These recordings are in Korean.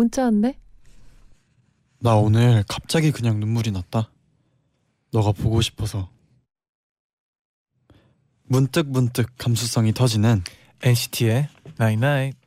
문자 왔네. 나 오늘 갑자기 그냥 눈물이 났다. 너가 보고 싶어서. 문득 문득 감수성이 터지는 NCT의 Night Night. 이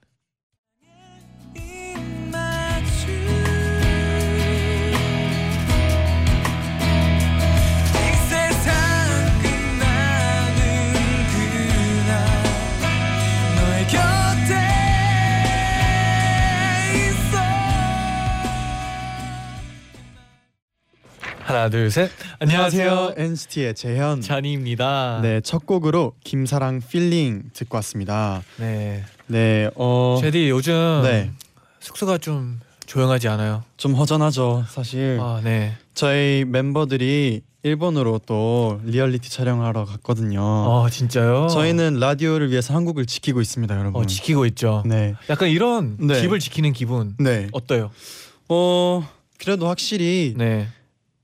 하나 둘 셋 안녕하세요 NCT의 재현. 쟈니입니다 네, 첫 곡으로 김사랑 Feeling 듣고 왔습니다. 네 네, 어, 제디 요즘 네, 숙소가 좀 조용하지 않아요 좀 허전하죠. 사실 아 네 저희 멤버들이 일본으로 또 리얼리티 촬영하러 갔거든요. 아 진짜요 저희는 라디오를 위해서 한국을 지키고 있습니다, 여러분. 어, 지키고 있죠 네, 약간 이런 네. 집을 지키는 기분 네. 어때요 어, 그래도 확실히 네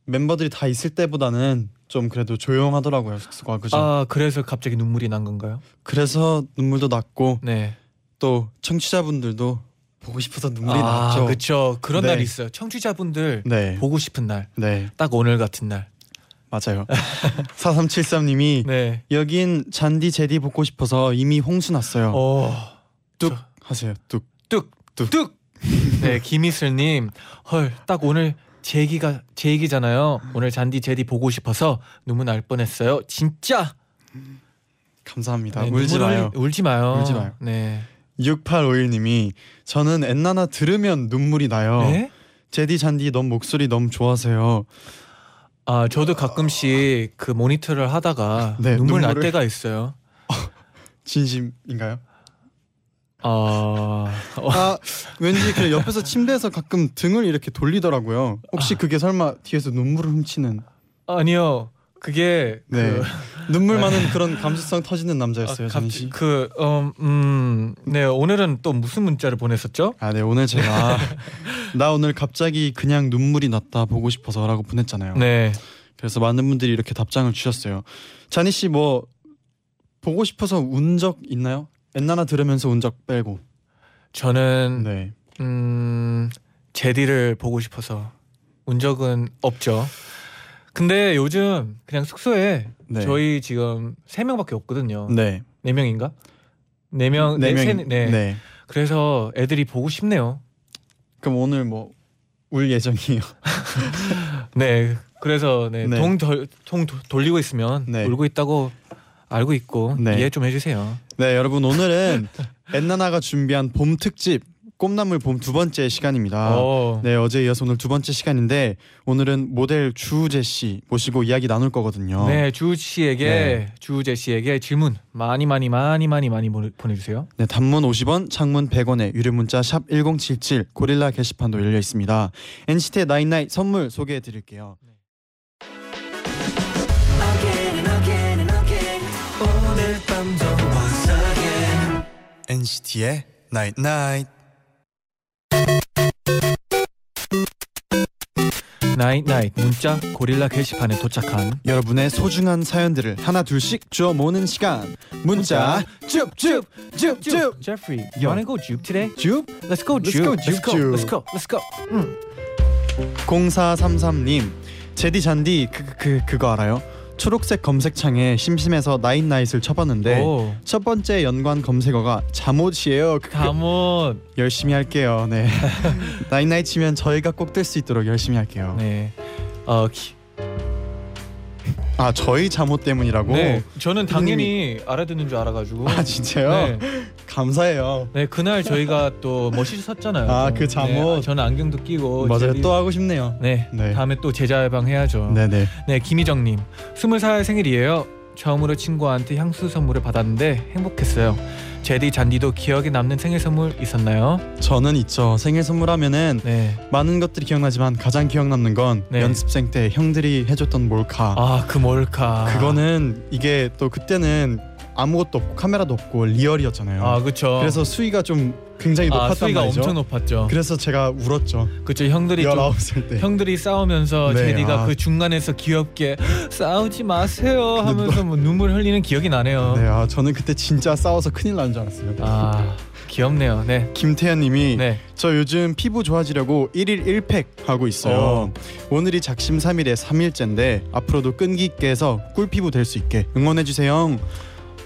멤버들이 다 있을 때보다는 좀 그래도 조용하더라고요 숙소가 그죠? 아 그래서 갑자기 눈물이 난 건가요? 그래서 눈물도 났고 네. 또 청취자분들도 보고 싶어서 눈물이 아 났죠. 그렇죠. 그런 네. 날이 있어요. 청취자분들 네, 보고 싶은 날, 네 딱 오늘 같은 날. 맞아요. 4373님이 네. 여긴 잔디 제디 보고 싶어서 이미 홍수 났어요. 어. 뚝 하세요. 뚝. 뚝. 뚝. 뚝. 네 김이슬님, 헐, 딱 오늘 제 얘기가 제 얘기잖아요. 오늘 잔디 제디 보고 싶어서 눈물 날 뻔했어요. 진짜. 감사합니다. 네, 울지 눈물 마요. 흘리- 울지 마요. 울지 마요. 네. 6851님이 저는 엔나나 들으면 눈물이 나요. 네? 제디 잔디 너무 목소리 너무 좋아서요. 아 저도 가끔씩 그 모니터를 하다가 네, 눈물 날 눈물을- 때가 있어요. 진심인가요? 어, 어, 아 왠지 그 옆에서 침대에서 가끔 등을 이렇게 돌리더라고요. 혹시 아. 그게 설마 뒤에서 눈물을 훔치는? 아니요. 그게 네. 그 눈물 많은 그런 감수성 터지는 남자였어요, 아, 씨. 그, 음, 음, 네, 오늘은 또 무슨 문자를 보냈었죠? 아, 네 오늘 제가 나 오늘 갑자기 그냥 눈물이 났다 보고 싶어서라고 보냈잖아요. 네. 그래서 많은 분들이 이렇게 답장을 주셨어요. 자니 씨 뭐 보고 싶어서 운 적 있나요? 엔나나 들으면서 운적 빼고. 저는, 네. 음, 제디를 보고 싶어서 운 적은 없죠. 근데 요즘 그냥 숙소에 네. 저희 지금 세 명밖에 없거든요. 네. 네 명인가? 네 명, 네, 네 세, 명. 네. 네. 그래서 애들이 보고 싶네요. 그럼 오늘 뭐 울 예정이에요. 네. 그래서 네, 네. 동, 덜, 통 도- 돌리고 있으면 네. 울고 있다고 알고 있고 네. 이해 좀 해주세요. 네, 여러분 오늘은 엔나나가 준비한 봄 특집 꽃나물 봄 두 번째 시간입니다. 어. 네, 어제 이어서 오늘 두 번째 시간인데 오늘은 모델 주우재 씨 모시고 이야기 나눌 거거든요. 네, 주 씨에게 네. 주재 씨에게 질문 많이 많이 많이 많이 많이 보내- 보내 주세요. 네, 단문 50원, 장문 100원에 유료 문자 샵 #1077 고릴라 게시판도 열려 있습니다. NCT 나인나잇 선물 소개해 드릴게요. NCT의 night night. night night 문자 고릴라 게시판에 도착한 여러분의 소중한 사연들을 하나 둘씩 주워 모으는 시간. 문자 줍줍 줍줍 Jeffrey, you Yo. wanna go juke today? 줍. Let's go Let's juke. go, Let's go. juke, Let's go. Let's go. 음. 0433님 제디 잔디 그, 그 그거 알아요? 초록색 검색창에 심심해서 나잇나잇을 쳐봤는데 오, 첫 번째 연관 검색어가 잠옷이에요. 잠옷. 열심히 할게요. 네. 나잇나잇 치면 저희가 꼭 뜰 수 있도록 열심히 할게요. 네. 어, 기, 아 저희 잠옷 때문이라고? 네. 저는 당연히 알아듣는 줄 알아가지고. 아 진짜요? 네. 감사해요. 네, 그날 저희가 또 멋있었잖아요. 아, 좀. 그 잠옷. 네, 저는 안경도 끼고. 맞아요. 제디- 또 하고 싶네요. 네. 네. 다음에 또 제자 예방 해야죠. 네네. 네, 김희정님, 스물 살 생일이에요. 처음으로 친구한테 향수 선물을 받았는데 행복했어요. 제디 잔디도 기억에 남는 생일 선물 있었나요? 저는 있죠. 생일 선물하면은 네. 많은 것들이 기억나지만 가장 기억 남는 건 네. 연습생 때 형들이 해줬던 몰카. 아 그 몰카. 그거는 이게 또 그때는 아무것도 없고 카메라도 없고 리얼이었잖아요. 아 그쵸. 그래서 수위가 좀 굉장히 아, 높았단 수위가 말이죠. 엄청 높았죠. 그래서 제가 울었죠. 그쵸 형들이 좀 19살 때. 형들이 싸우면서 네, 제디가 아. 그 중간에서 귀엽게 싸우지 마세요 하면서 뭐 눈물 흘리는 기억이 나네요. 네, 아 저는 그때 진짜 싸워서 큰일 나는 줄 알았어요. 아 귀엽네요. 네. 김태현 님이 네. 저 요즘 피부 좋아지려고 1일 1팩 하고 있어요. 어. 오늘이 작심 3일에 3일째인데 앞으로도 끈기 있게 해서 꿀피부 될 수 있게 응원해 주세요.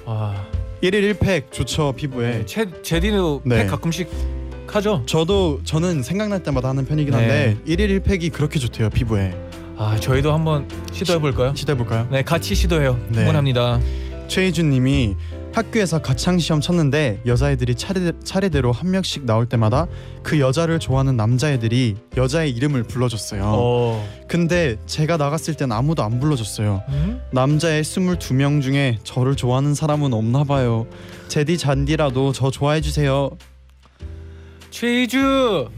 아 1일 1팩 좋죠 피부에. 네. 제 제디도 네. 팩 가끔씩 하죠. 저도 저는 생각날 때마다 하는 편이긴 네. 한데 1일 1팩이 그렇게 좋대요 피부에. 아 저희도 한번 시도해 볼까요? 시도해 볼까요? 네 같이 시도해요. 네. 응원합니다. 최희준 님이 학교에서 가창 시험 쳤는데 여자애들이 차례, 차례대로 한 명씩 나올 때마다 그 여자를 좋아하는 남자애들이 여자의 이름을 불러줬어요. 어. 근데 제가 나갔을 땐 아무도 안 불러줬어요. 음? 남자의 22명 중에 저를 좋아하는 사람은 없나 봐요. 제디 쟌디라도 저 좋아해 주세요. 최이주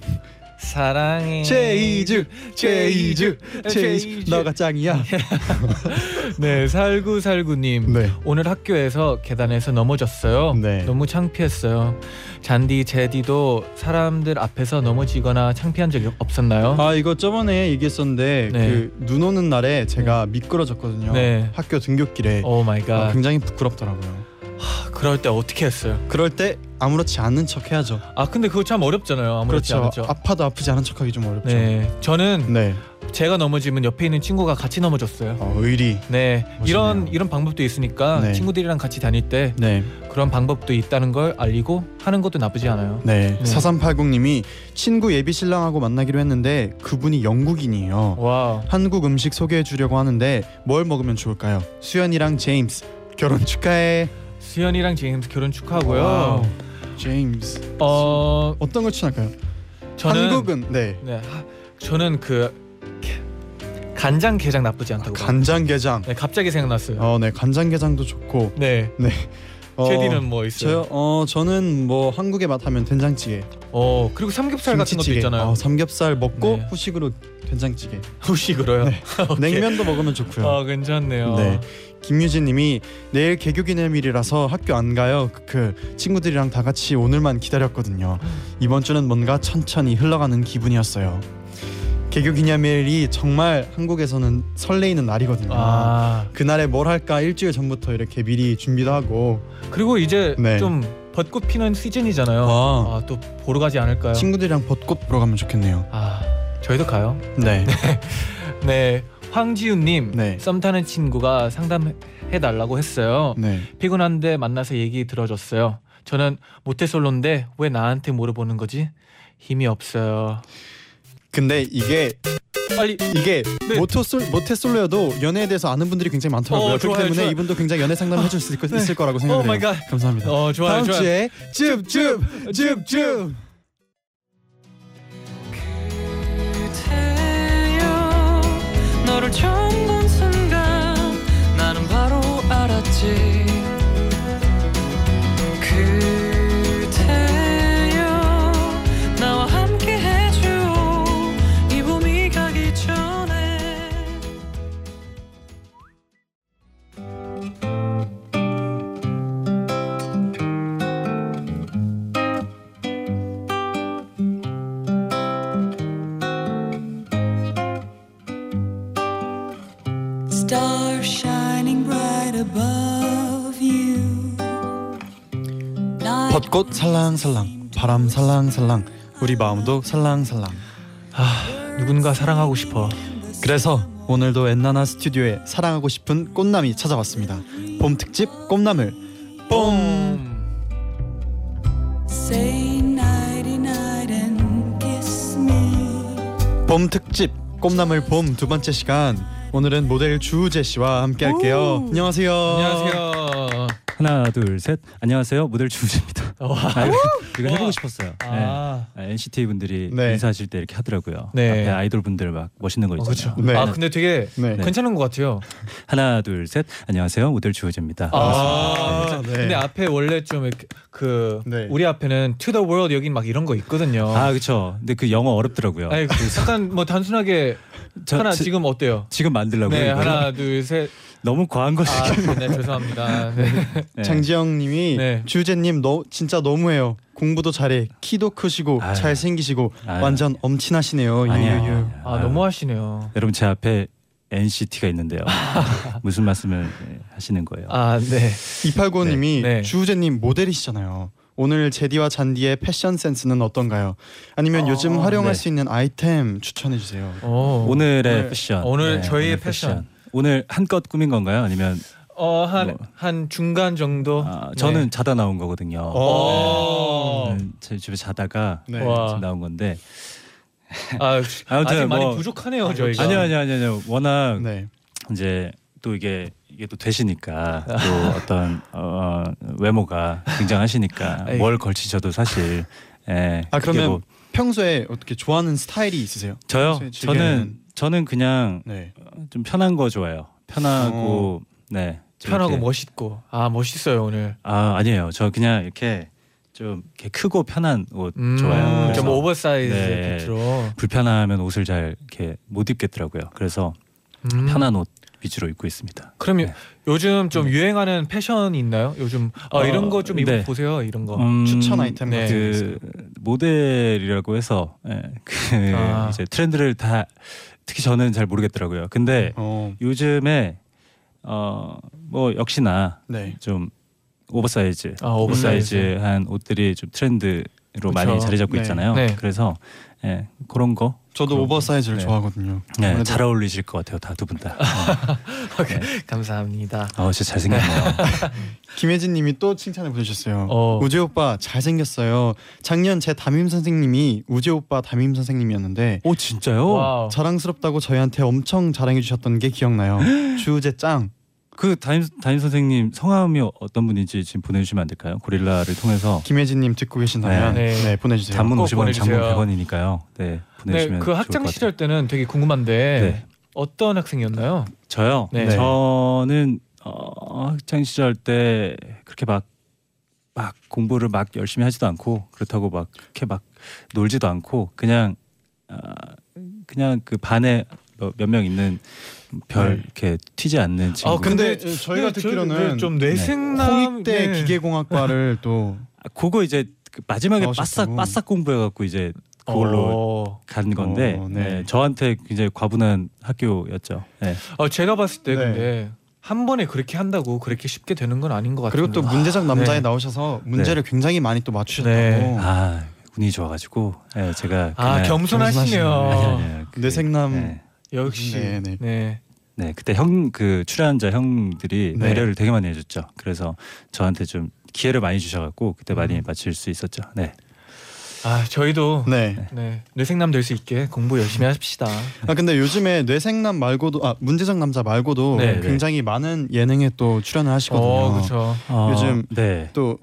사랑해. 최이주, 최이주, 최이주, 너가 짱이야. 네 살구살구님. 네. 오늘 학교에서 계단에서 넘어졌어요. 네. 너무 창피했어요. 쟌디, 제디도 사람들 앞에서 넘어지거나 창피한 적이 없었나요? 아 이거 저번에 얘기했었는데 네. 그눈 오는 날에 제가 미끄러졌거든요. 네. 학교 등굣길에. oh my 아, God. 굉장히 부끄럽더라고요. 그럴 때 어떻게 했어요? 그럴 때 아무렇지 않은 척 해야죠. 아 근데 그거 참 어렵잖아요. 아무렇지 그렇죠. 않죠. 아파도 아프지 않은 척하기 좀 어렵죠. 네, 저는 네. 제가 넘어지면 옆에 있는 친구가 같이 넘어졌어요. 어, 의리. 네, 이런 멋있네요. 이런 방법도 있으니까 네. 친구들이랑 같이 다닐 때 네. 그런 방법도 있다는 걸 알리고 하는 것도 나쁘지 않아요. 네. 네. 4380님이 친구 예비 신랑하고 만나기로 했는데 그분이 영국인이에요. 와, 한국 음식 소개해 주려고 하는데 뭘 먹으면 좋을까요? 수연이랑 제임스 결혼 축하해. 수연이랑 제임스 결혼 축하하고요. wow. 제임스. 어, 어떤 걸 추천할까요? 저는 한국은 네. 네, 하, 저는 그 게- 간장 게장 나쁘지 않다고. 봐요. 간장게장. 네, 갑자기 생각났어요. 어, 네. 간장게장도 좋고. 네, 어, 제디는 뭐 있어요? 저요? 어, 저는 뭐 한국의 맛 하면 된장찌개. 어, 그리고 삼겹살 같은 것도 김치찌개. 있잖아요. 어, 삼겹살 먹고 네. 후식으로 된장찌개. 후식으로요. 오케이. 냉면도 먹으면 좋고요. 아, 괜찮네요. 네. 김유진님이 내일 개교 기념일이라서 학교 안 가요. 그 친구들이랑 다 같이 오늘만 기다렸거든요. 이번 주는 뭔가 천천히 흘러가는 기분이었어요. 개교 기념일이 정말 한국에서는 설레이는 날이거든요. 아, 그날에 뭘 할까 일주일 전부터 이렇게 미리 준비도 하고 그리고 이제 네. 좀 벚꽃 피는 시즌이잖아요. 아. 아, 또 보러 가지 않을까요? 친구들이랑 벚꽃 보러 가면 좋겠네요. 아, 저희도 가요. 네. 네, 황지윤님 네. 썸 타는 친구가 상담해 달라고 했어요. 네. 피곤한데 만나서 얘기 들어줬어요. 저는 모태솔로인데 왜 나한테 물어보는 거지? 힘이 없어요. 근데 이게 빨리 이게 네. 모태솔 모태솔로여도 연애에 대해서 아는 분들이 굉장히 많더라고요. 어, 그렇기 좋아요, 때문에 좋아요. 이분도 굉장히 연애 상담 해줄 수 있을, 네. 있을 거라고 오 생각해요. 갓. 감사합니다. 어, 좋아요, 다음 좋아요. 주에 줍줍줍줍 너를 처음 본 순간 나는 바로 알았지 꽃 살랑살랑 바람 살랑살랑 우리 마음도 살랑살랑 아, 누군가 사랑하고 싶어. 그래서 오늘도 엔나나 스튜디오에 사랑하고 싶은 꽃남이 찾아왔습니다. 봄 특집 꽃나물 봄. Say nighty night and kiss me. 봄 특집 꽃나물 봄두 번째 시간 오늘은 모델 주우재 씨와 함께 할게요. 안녕하세요. 안녕하세요. 하나 둘 셋. 안녕하세요. 모델 주우재입니다. 와. 아, 이거. 해보고 싶었어요. 네. 아, 아, NCT 분들이 네. 인사하실 때 이렇게 하더라고요. 네. 앞에 아이돌 분들 막 멋있는 거 어, 있잖아요. 그렇죠. 네. 아 근데 되게 네. 괜찮은 것 같아요. 하나 둘 셋. 안녕하세요. 모델 주우재입니다. 아, 네. 근데 앞에 원래 좀 이렇게 그 네. 우리 앞에는 To the World 여긴 막 이런 거 있거든요. 아 그렇죠. 근데 그 영어 어렵더라고요. 아니, 그 약간 뭐 단순하게 저 하나 지- 지금 어때요? 지금 만들라고요. 네? 하나, 둘, 셋. 너무 과한 거 아, 시키면 네, 죄송합니다. 네. 네. 장지영님이 네. 주제님 너 진짜 너무해요. 공부도 잘해, 키도 크시고 아유. 잘 생기시고 아유. 완전 엄친하시네요. 아니야. 유유유. 아, 너무 하시네요. 여러분 제 앞에 NCT가 있는데요. 무슨 말씀을 네, 하시는 거예요? 아, 네. 2895님이 네. 네. 주우재님 모델이시잖아요. 오늘 제디와 잔디의 패션 센스는 어떤가요? 아니면 어, 요즘 활용할 네. 수 있는 아이템 추천해 주세요. 오. 오늘- 패션. 오늘 저희의 오늘 패션. 오늘 한껏 꾸민 건가요? 아니면 어, 한, 뭐. 한 중간 정도? 아, 저는 네. 자다 나온 거거든요. 어. 네. 제 집에 자다가 네. 와. 지금 나온 건데 아, 아무튼 아직 많이 뭐- 부족하네요, 저희가. 아니요 아니요 아니요 아니요. 워낙 네. 이제 또 이게 이게 또 되시니까 또 어떤 어, 외모가 굉장하시니까 아이. 뭘 걸치셔도 사실 예, 아, 그러면 뭐 평소에 어떻게 좋아하는 스타일이 있으세요? 저요 저는 저는 그냥 네. 좀 편한 거 좋아해요 편하고 네좀 편하고 이렇게- 멋있고. 아, 멋있어요, 오늘. 아 아니에요 저 그냥 이렇게 좀 이렇게 크고 편한 옷 음, 좋아해요 그래서 좀 오버사이즈 네. fit으로. 불편하면 옷을 잘 이렇게 못 입겠더라고요 그래서 음. 편한 옷 위주로 입고 있습니다 그러면 네. 요즘 좀 유행하는 패션이 있나요? 요즘 아, 어, 이런 거 좀 입어 네. 보세요. 이런 거. 음, 추천 아이템 네. 그 모델이라고 해서 예, 그 아. 이제 트렌드를 다 특히 저는 잘 모르겠더라고요. 근데 어, 요즘에 어 뭐 역시나 네. 좀 오버사이즈, 아, oversize. oversize한 옷들이 좀 트렌드로 그쵸. 많이 자리 잡고 네. 있잖아요. 네. 그래서 예, 그런 거 저도 그럼- oversize를 네. 좋아하거든요. 네, 아무래도 잘 어울리실 것 같아요, 다 두 분 다. 네. 감사합니다. 어, 진짜 잘생겼네요. 김혜진님이 또 칭찬을 보내주셨어요. 어. 우재 오빠 잘생겼어요. 작년 제 담임 선생님이 우재 오빠 담임 선생님이었는데 오 진짜요? wow. 자랑스럽다고 저희한테 엄청 자랑해 주셨던 게 기억나요. 주우재 짱. 그 담임 담임 선생님 성함이 어떤 분인지 지금 보내주시면 안 될까요? 고릴라를 통해서 김혜진님 듣고 계신다면 네. 네, 네. 보내주세요. 단문 꼭 50원, 장문 보내주세요. 100원이니까요. 네, 네, 보내주시면 그 좋을 학창 것 시절. 때는 되게 궁금한데 네. 어떤 학생이었나요? 저요. 네. 저는 어, 학창 시절 때 그렇게 막막 공부를 막 열심히 하지도 않고 그렇다고 막 그렇게 막 놀지도 않고 그냥 아, 그냥 그 반에 몇 명 있는 별 네. 이렇게 튀지 않는 친구. 아, 근데 저희가 네, 저- 듣기로는 네, 좀 뇌생남 홍익대 네. 기계공학과를 또 아, 그거 이제 그 마지막에 나오셨다고. 바싹 바싹 공부해갖고 이제 그걸로 어. 간 건데 어, 네. 네, 저한테 굉장히 과분한 학교였죠. 네. 어, 제가 봤을 때 네. 근데 한 번에 그렇게 한다고 그렇게 쉽게 되는 건 아닌 것 같아요. 그리고 또 문제적 남자에 네. 나오셔서 문제를 굉장히 많이 또 맞추셨다고. 네. 아 운이 좋아가지고 네, 제가 아 겸손하시네요. 아니, 아니, 아니, 그- 뇌생남. 네. 역시 네, 네, 네. 네 그때 형 그 출연자 형들이 네. 배려를 되게 많이 해줬죠. 그래서 저한테 좀 기회를 많이 주셔갖고 그때 많이 음. 맞출 수 있었죠. 네. 아 저희도 네. 네. 뇌생남 될 수 있게 공부 열심히 합시다. 아 근데 요즘에 뇌생남 말고도 아 문제적 남자 말고도 네, 굉장히 많은 예능에 또 출연을 하시거든요. 어 그렇죠. 요즘 네. 또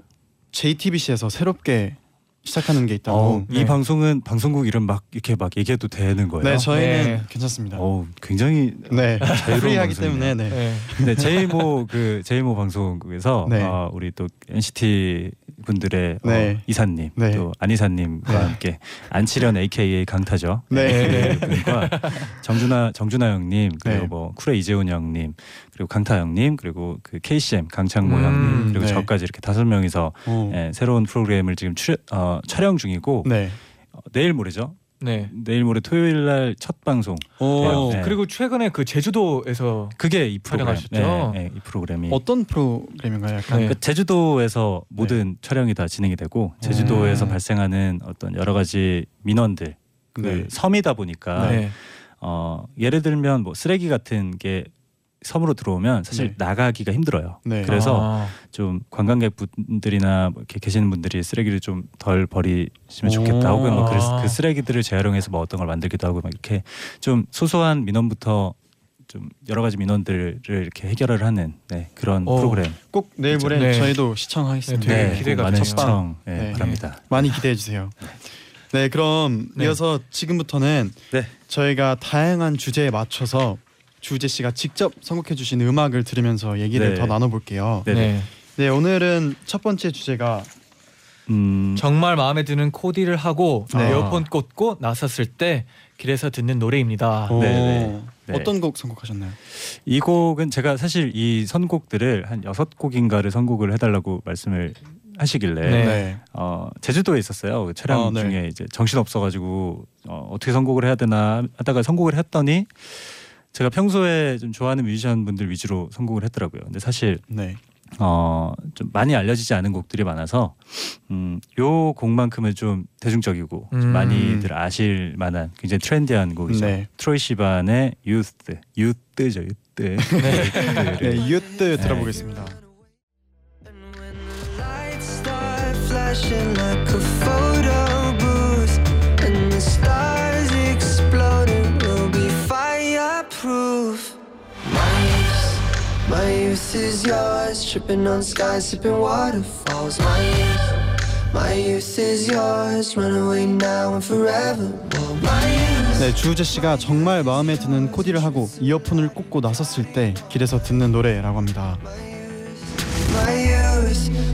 JTBC에서 새롭게 시작하는 게 있다고. 어, 이 네. 방송은 방송국 이름 막 이렇게 막 얘기해도 되는 거예요. 네, 저희는 네. 괜찮습니다. 어 굉장히 네, 자유로운 프리하기. 때문에 네. 네. 네, 제이모 그 제이모 방송국에서 네. 어, 우리 또 NCT 분들의 네. 어, 이사님 네. 또 안이사님과 네. 함께 안치련 AKA 강타죠. 네. 그 분과 정준하 정준하 형님 그리고 네. 뭐 쿨의 이재훈 형님 그리고 강타 형님 그리고 그 KCM 강창모 음, 형님 그리고 네. 저까지 이렇게 다섯 명이서 어. 예, 새로운 프로그램을 지금 출연, 어, 촬영 중이고 네. 어, 내일 모레죠. 네. 내일 모레 토요일 날 첫 방송. 오, 네. 그리고 최근에 그 제주도에서 그게 이 프로그램. 촬영하셨죠? 네, 네, 이 프로그램이 어떤 프로그램인가요? 약간 네. 그 제주도에서 모든 촬영이 다 진행이 되고 제주도에서 음. 발생하는 어떤 여러 가지 민원들 그 네. 섬이다 보니까 네. 어 예를 들면 뭐 쓰레기 같은 게 섬으로 들어오면 사실 네. 나가기가 힘들어요. 네. 그래서 아, 좀 관광객분들이나 뭐 이렇게 계시는 분들이 쓰레기를 좀 덜 버리시면 오. 좋겠다 혹은 뭐 그, 아. 그 쓰레기들을 재활용해서 뭐 어떤 걸 만들기도 하고 막 이렇게 좀 소소한 민원부터 좀 여러 가지 민원들을 이렇게 해결을 하는 네, 그런 어, 프로그램. 꼭 내일 모레 네. 저희도 시청하겠습니다. 네, 되게 네, 기대가 많은. 시청 네, 네. 바랍니다. 많이 기대해 주세요. 네, 그럼 네. 이어서 지금부터는 네. 저희가 다양한 주제에 맞춰서 주재 씨가 직접 선곡해 주신 음악을 들으면서 얘기를 네. 더 나눠볼게요. 네. 네. 네, 오늘은 첫 번째 주제가 음, 정말 마음에 드는 코디를 하고 네. 이어폰 꽂고 나섰을 때 길에서 듣는 노래입니다. 오, 네, 네. 네. 어떤 곡 선곡하셨나요? 이 곡은 제가 사실 이 선곡들을 한 여섯 곡인가를 선곡을 해달라고 말씀을 하시길래 네. 어, 제주도에 있었어요. 그 촬영 아, 네. 중에 이제 정신 없어가지고 어, 어떻게 선곡을 해야 되나 하다가 선곡을 했더니 제가 평소에 좀 좋아하는 뮤지션 분들 위주로 선곡을 했더라고요. 근데 사실 네. 어, 좀 많이 알려지지 않은 곡들이 많아서 음, 요 곡만큼은 좀 대중적이고 좀 음. 많이들 아실 만한 굉장히 트렌디한 곡이죠. 네. 트로이 시반의 유스, 유스죠, 유스. 네, 이웃들 들어보겠습니다. Lights my youth is yours, tripping on skies, sipping waterfalls. My youth, my youth is yours, run away now and forever. 네, 주우재 씨가 정말 마음에 드는 코디를 하고 이어폰을 꽂고 나섰을 때 길에서 듣는 노래라고 합니다. My youth, my youth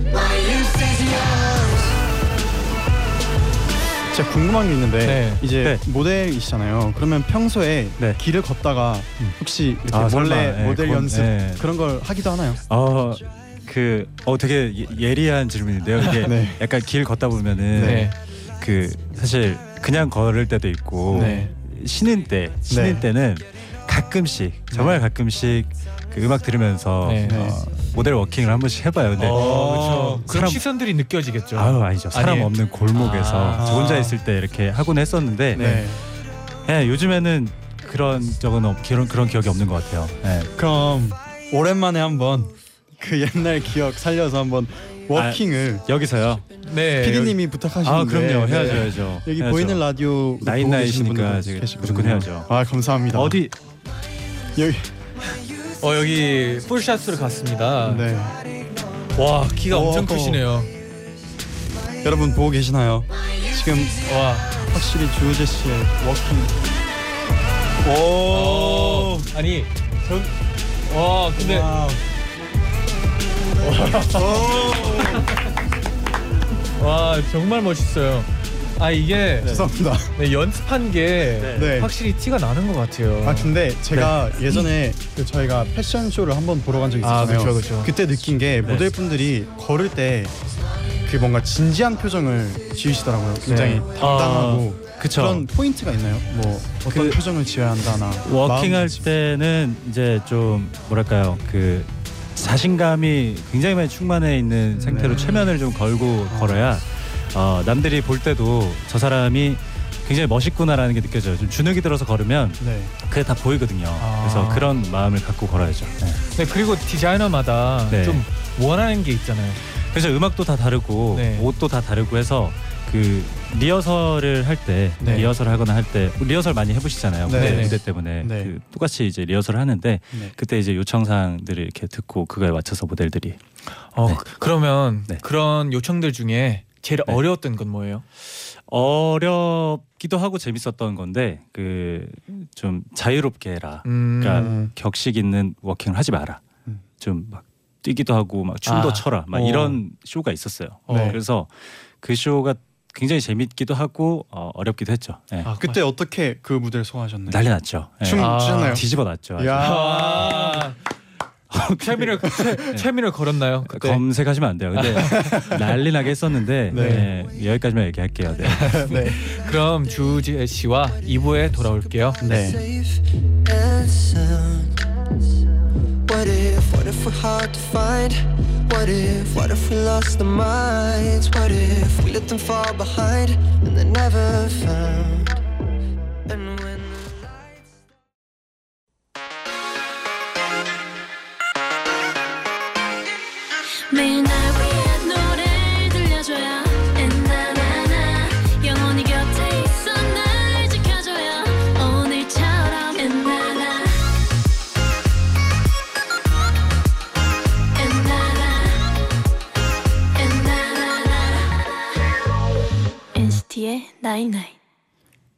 제가 궁금한 게 있는데 네. 이제 네. 모델이시잖아요. 그러면 평소에 네. 길을 걷다가 혹시 이렇게 아, 설마, 몰래 네, 모델 그건, 연습 네. 그런 걸 하기도 하나요? 어, 그, 어, 되게 예- 예리한 질문인데요. 이게 네. 약간 길 걷다 보면은 네. 그 사실 그냥 걸을 때도 있고 네. 쉬는 때 쉬는 네. 때는 가끔씩 정말 네. 가끔씩 그 음악 들으면서 네. 어, 모델 워킹을 한 번씩 해봐요. 근데 어. 그런 사람- 시선들이 느껴지겠죠. 아유 아니죠. 사람 아니에요. 없는 골목에서 아. 저 혼자 있을 때 이렇게 하곤 했었는데 네. 예, 요즘에는 그런 적은 없, 그런 그런 기억이 없는 것 같아요. 예. 그럼 오랜만에 한번 그 옛날 기억 살려서 한번 워킹을 여기서요. 네. PD님이 부탁하시는데 아 그럼요. 네. 해야죠, 해야죠. 여기 해야죠. 보이는 라디오 나인 나이시니까 제가 무조건 해야죠. 아 감사합니다. 어디 여기 어 여기 풀샷으로 갔습니다. 네 와 키가 엄청 오. 크시네요. 여러분 보고 계시나요? 지금 와. 확실히 주우재 씨의 워킹. 오. 어, 아니 저. 와 근데 wow. 와 정말 멋있어요. 아 이게 죄송합니다. 네, 연습한 게 네. 확실히 티가 나는 것 같아요. 아 근데 제가 예전에 그 저희가 패션 쇼를 한번 보러 간 적이 아, 있었잖아요. 그쵸, 그쵸. 때 느낀 게 네. 모델분들이 걸을 때 그 뭔가 진지한 표정을 지으시더라고요. 굉장히 네. 당당하고 그쵸. 그런 포인트가 있나요? 뭐 어떤 그 표정을 지어야 한다나 워킹할 마음- 때는 이제 좀 뭐랄까요 그 자신감이 굉장히 많이 충만해 있는 상태로 최면을 좀 걸고 걸어야 어, 남들이 볼 때도 저 사람이 굉장히 멋있구나라는 게 느껴져요. 좀 주눅이 들어서 걸으면 네. 그게 다 보이거든요. 아. 그래서 그런 마음을 갖고 걸어야죠. 네. 네 그리고 디자이너마다 네. 좀 원하는 게 있잖아요. 그래서 음악도 다 다르고 네. 옷도 다 다르고 해서 그 리허설을 할 때 네. 리허설을 하거나 할 때 리허설 많이 해보시잖아요. 네. 무대, 네. 무대 때문에 네. 그 똑같이 이제 리허설을 하는데 네. 그때 이제 요청사항들을 이렇게 듣고 그거에 맞춰서 모델들이 어 네. 그- 그러면 네. 그런 요청들 중에 제일 네. 어려웠던 건 뭐예요? 어렵기도 하고 재밌었던 건데 그 좀 자유롭게 해라. 음, 그러니까 음. 격식 있는 워킹을 하지 마라. 음. 좀막 뛰기도 하고 막 춤도 아. 춰라. 막 어. 이런 쇼가 있었어요. 네. 그래서 그 쇼가 굉장히 재밌기도 하고 어, 어렵기도 했죠. 네. 아, 그때 어떻게 그 무대를 소화하셨나요? 난리 났죠. 네. 춤 아. 추셨나요? 뒤집어 놨죠. 아, 채미를 채- 채미를 걸었나요? 그때? 검색하시면 안 돼요. 근데 난리 나게 했었는데 네. 네, 여기까지만 얘기할게요. 네. 네. 그럼 주지혜 씨와 2부에 돌아올게요. 네. sound. What if, what if we're hard to find? What if, what if we lost our minds? What if we let them fall behind and they're never found? 엔나나나 엔나나 엔나나 엔나나나 NCT의 나이 나이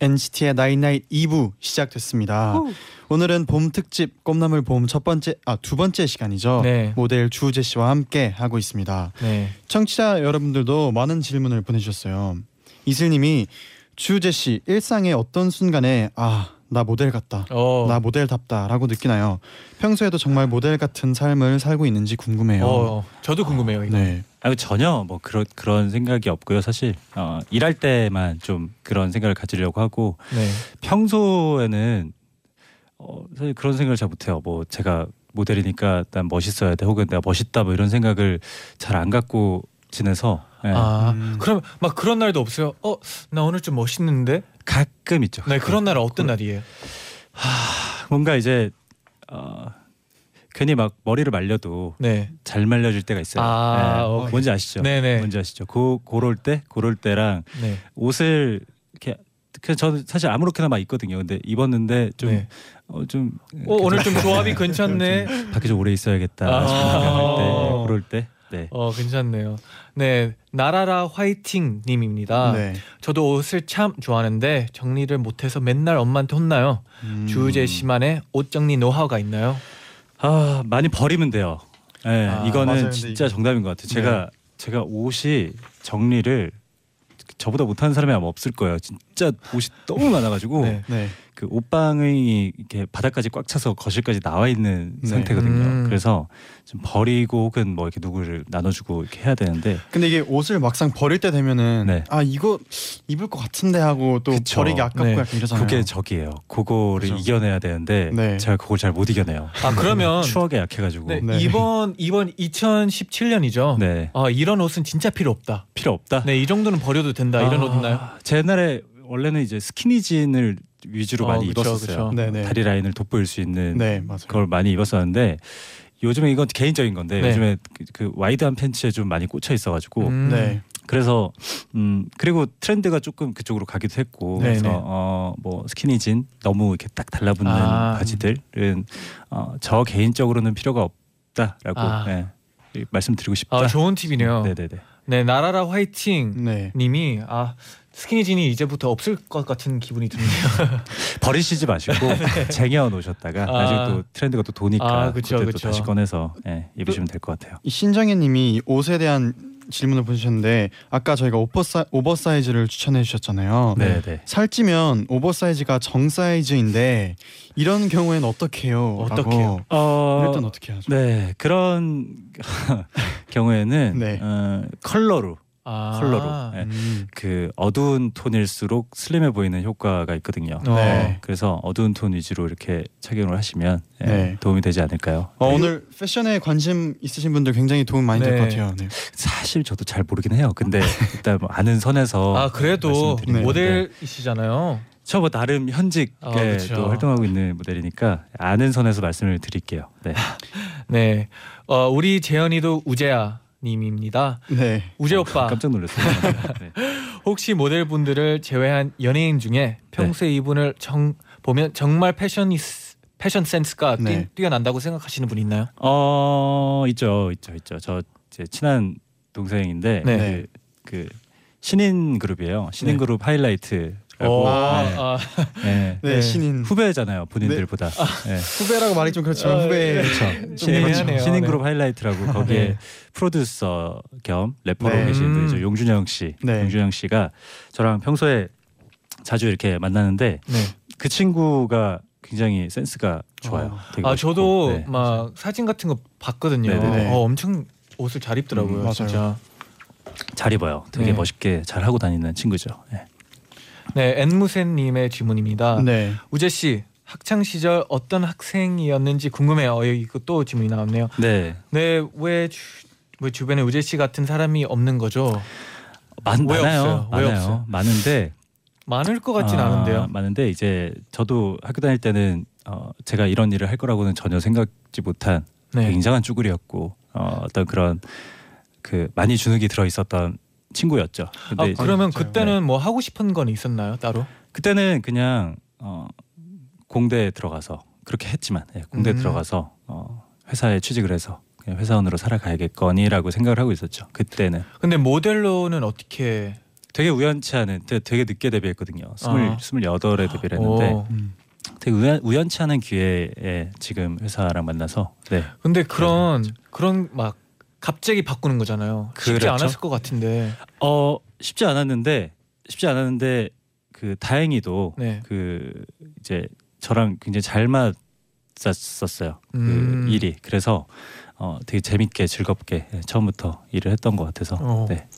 NCT의 night night 2부 시작됐습니다. 오. 늘은 봄 특집 꽃남을 봄 첫 번째 아 두 번째 시간이죠. 네. 모델 주우재 씨와 함께 하고 있습니다. 네. 청취자 여러분들도 많은 질문을 보내주셨어요. 이슬님이 주우재 씨 일상의 어떤 순간에 아 나 모델 같다. 어. 나 모델답다라고 느끼나요? 평소에도 정말 모델 같은 삶을 살고 있는지 궁금해요. 어, 저도 궁금해요. 이거. 네. 아니 전혀 뭐 그런 그런 생각이 없고요. 사실 어, 일할 때만 좀 그런 생각을 가지려고 하고 네. 평소에는 어, 사실 그런 생각을 잘 못해요. 뭐 제가 모델이니까 난 멋있어야 돼, 혹은 내가 멋있다 뭐 이런 생각을 잘 안 갖고 지내서 예. 아, 음. 그럼 막 그런 날도 없어요. 어, 나 오늘 좀 멋있는데? 가끔 있죠. 네, 그런 날은 어떤 날이에요? 뭔가 이제 어, 괜히 막 머리를 말려도 네. 잘 말려질 때가 있어요. 아, 예. 오케이. 뭔지 아시죠? 네네. 뭔지 아시죠? 고 고럴 때 고럴 때랑 네. 옷을 이렇게 그냥 저는 사실 아무렇게나 막 입거든요. 근데 입었는데 좀 네. 어, 좀 어, 오늘 좀 조합이 괜찮네. 밖에 좀 오래 있어야겠다 아. 때 그럴 때 네. 어, 괜찮네요. 네. 나라라 화이팅 님입니다. 네. 저도 옷을 참 좋아하는데 정리를 못해서 맨날 엄마한테 혼나요. 음. 주우재 씨만의 옷 정리 노하우가 있나요? 아 많이 버리면 돼요. 네, 아, 이거는 맞아요. 진짜 정답인 것 같아요. 제가 제가 옷이 정리를 저보다 못하는 사람이 아마 없을 거예요. 진짜 옷이 너무 많아가지고 네. 네. 그 옷방이 이렇게 바닥까지 꽉 차서 거실까지 나와 있는 네. 상태거든요. 음. 그래서 좀 버리고 혹은 뭐 이렇게 누구를 나눠주고 이렇게 해야 되는데 근데 이게 옷을 막상 버릴 때 되면은 네. 아 이거 입을 것 같은데 하고 또 그쵸. 버리기 아깝고 네. 약간 이러잖아요. 그게 적이에요. 그거를 그죠. 이겨내야 되는데 네. 제가 그걸 잘 못 이겨내요. 아, 그러면 추억에 약해가지고 네, 네. 이번 이번 2017년이죠. 네. 아, 이런 옷은 진짜 필요 없다. 필요 없다. 네, 이 정도는 버려도 된다. 이런 아, 옷 있나요? 제 옛날에 원래는 이제 스키니진을 위주로 어, 많이 그쵸, 입었었어요. 그쵸. 다리 라인을 돋보일 수 있는 네. 그걸 많이 입었었는데 요즘에 이건 개인적인 건데 네. 요즘에 그, 그 와이드한 팬츠에 좀 많이 꽂혀 있어가지고 음. 네. 그래서 음 그리고 트렌드가 조금 그쪽으로 가기도 했고 네네. 그래서 어뭐 스키니진 너무 이렇게 딱 달라붙는 아. 바지들은 어, 저 개인적으로는 필요가 없다라고 아. 네, 이- 말씀드리고 싶다. 아, 좋은 팁이네요. 네네네. 네, 나라라 화이팅 네. 님이 아, 스키니진이 이제부터 없을 것 같은 기분이 드네요. 버리시지 마시고 쟁여 놓으셨다가 아. 나중에 또 트렌드가 또 도니까 아, 그쵸, 그때 그쵸. 또 다시 꺼내서 예, 입으시면 될 것 같아요. 이 신정혜님이 옷에 대한 질문을 보내주셨는데 아까 저희가 오버사, oversize를 추천해 주셨잖아요. 네, 네. 살찌면 oversize가 정 사이즈인데 이런 경우에는 어떻게 해요? 어떻게 해요? 어, 일단 어떻게 하죠? 네 그런 경우에는 네. 어, 컬러로 아. 컬러로. 네. 음. 그 어두운 톤일수록 슬림해 보이는 효과가 있거든요. 어. 네. 그래서 어두운 톤 위주로 이렇게 착용을 하시면 예, 네. 도움이 되지 않을까요? 어, 네. 오늘 패션에 관심 있으신 분들 굉장히 도움 많이 될 네. 것 같아요. 네. 사실 저도 잘 모르긴 해요. 근데 일단 뭐 아는 선에서 아, 그래도 모델이시잖아요. 저뭐 나름 현직에 아. 또 활동하고 있는 모델이니까 아는 선에서 말씀을 드릴게요. 네. 네. 어, 우리 재현이도 우재야 님입니다. 네. 우재 오빠 깜짝 놀랐어요. 네. 혹시 모델분들을 제외한 연예인 중에 평소에 이분을 정 보면 정말 패션이 패션 센스가 뛰- 네. 뛰 어난다고 생각하시는 분 있나요? 어 있죠, 있죠, 있죠. 저 제 친한 동생인데 네. 그, 그 신인 그룹이에요. 신인 네. 그룹 하이라이트 라고. 어, 네. 아, 네. 네, 네. 신인 후배잖아요, 본인들보다. 네. 후배라고 말이 좀 그렇지만 아, 후배 네. 그렇죠. 신인. 신인 네. 그룹 하이라이트라고 거기에 네. 프로듀서 겸 래퍼로 네. 계신 분이죠. 음. 용준영 씨. 네. 용준영 씨가 저랑 평소에 자주 이렇게 만나는데 네. 그 친구가 굉장히 센스가 좋아요. 되게 아 멋있고. 저도 네. 막 사진 같은 거 봤거든요. 어, 엄청 옷을 잘 입더라고요. 음, 맞아요. 진짜. 잘 입어요. 되게 네. 멋있게 잘 하고 다니는 친구죠. 네. 네, 엔무센님의 질문입니다. 네. 우재 씨 학창 시절 어떤 학생이었는지 궁금해요. 어, 이거 또 질문이 나왔네요. 네. 네, 왜, 주, 왜 주변에 우재 씨 같은 사람이 없는 거죠? 많, 왜 많아요. 없어요? 왜 많아요. 없어요? 많은데 많을 것 같진 아, 않은데요. 많은데 이제 저도 학교 다닐 때는 어, 제가 이런 일을 할 거라고는 전혀 생각지 못한 네. 굉장한 쭈구리였고 어, 어떤 그런 그 많이 주눅이 들어 있었던 친구였죠. 근데 아, 그러면 진짜요? 그때는 뭐 하고 싶은 건 있었나요 따로? 그때는 그냥 어, 공대에 들어가서 그렇게 했지만 예, 공대 에 음. 들어가서 어, 회사에 취직을 해서 그냥 회사원으로 살아가야겠거니라고 생각을 하고 있었죠. 그때는 근데 모델로는 어떻게 되게 우연치 않은 되게, 늦게 데뷔했거든요. 스물 아. 스물여덟에 데뷔를 했는데 오. 음. 되게 우연, 우연치 않은 기회에 지금 회사랑 만나서 네. 근데 그런 그런 막 갑자기 바꾸는 거잖아요. 쉽지 그렇죠. 않았을 것 같은데. 어 쉽지 않았는데 쉽지 않았는데 그 다행히도 네. 그 이제 저랑 굉장히 잘 맞았었어요. 그 음. 일이 그래서 어 되게 재밌게 즐겁게 예, 처음부터 일을 했던 것 같아서 어. 네